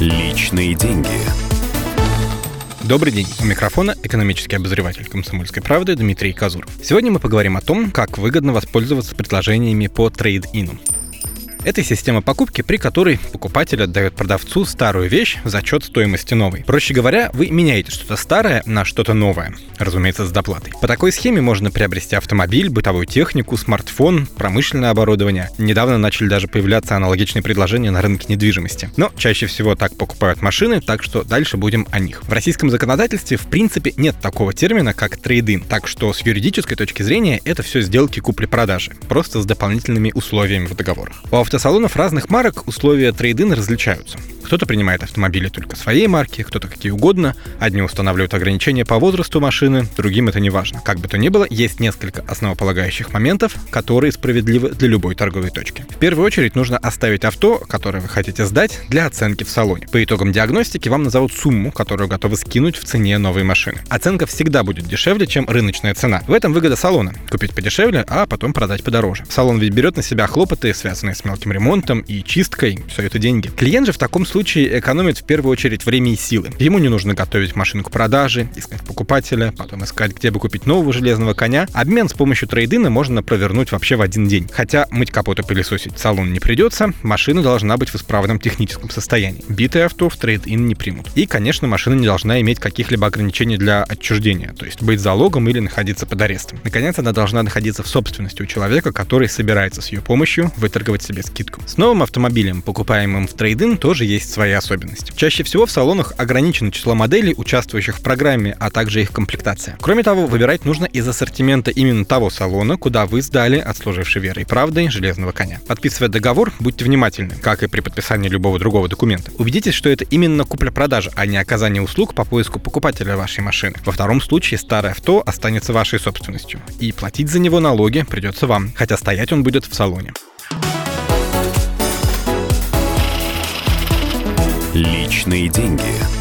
Личные деньги. Добрый день. У микрофона экономический обозреватель «Комсомольской правды» Дмитрий Казуров. Сегодня мы поговорим о том, как выгодно воспользоваться предложениями по трейд-ину. Это система покупки, при которой покупатель отдает продавцу старую вещь за счет стоимости новой. Проще говоря, вы меняете что-то старое на что-то новое, разумеется, с доплатой. По такой схеме можно приобрести автомобиль, бытовую технику, смартфон, промышленное оборудование. Недавно начали даже появляться аналогичные предложения на рынке недвижимости. Но чаще всего так покупают машины, так что дальше будем о них. В российском законодательстве в принципе нет такого термина, как трейдин, так что с юридической точки зрения это все сделки купли-продажи, просто с дополнительными условиями в договорах. Автосалонов разных марок условия трейдина различаются. Кто-то принимает автомобили только своей марки, кто-то какие угодно. Одни устанавливают ограничения по возрасту машины, другим это не важно. Как бы то ни было, есть несколько основополагающих моментов, которые справедливы для любой торговой точки. В первую очередь нужно оставить авто, которое вы хотите сдать, для оценки в салоне. По итогам диагностики вам назовут сумму, которую готовы скинуть в цене новой машины. Оценка всегда будет дешевле, чем рыночная цена. В этом выгода салона. Купить подешевле, а потом продать подороже. Салон ведь берет на себя хлопоты, связанные с мелким ремонтом и чисткой. Все это деньги. Клиент же в таком случае экономит в первую очередь время и силы. Ему не нужно готовить машину к продаже, искать покупателя, потом искать, где бы купить нового железного коня. Обмен с помощью трейдина можно провернуть вообще в один день. Хотя мыть капот и пылесосить салон не придется, машина должна быть в исправном техническом состоянии. Битое авто в трейд-ин не примут. И, конечно, машина не должна иметь каких-либо ограничений для отчуждения, то есть быть залогом или находиться под арестом. Наконец, она должна находиться в собственности у человека, который собирается с ее помощью выторговать себе скидку. С новым автомобилем, покупаемым в трейдин, тоже есть свои особенности. Чаще всего в салонах ограничено число моделей, участвующих в программе, а также их комплектация. Кроме того, выбирать нужно из ассортимента именно того салона, куда вы сдали отслуживший верой и правдой железного коня. Подписывая договор, будьте внимательны, как и при подписании любого другого документа. Убедитесь, что это именно купля-продажа, а не оказание услуг по поиску покупателя вашей машины. Во втором случае старое авто останется вашей собственностью, и платить за него налоги придется вам, хотя стоять он будет в салоне. Личные деньги.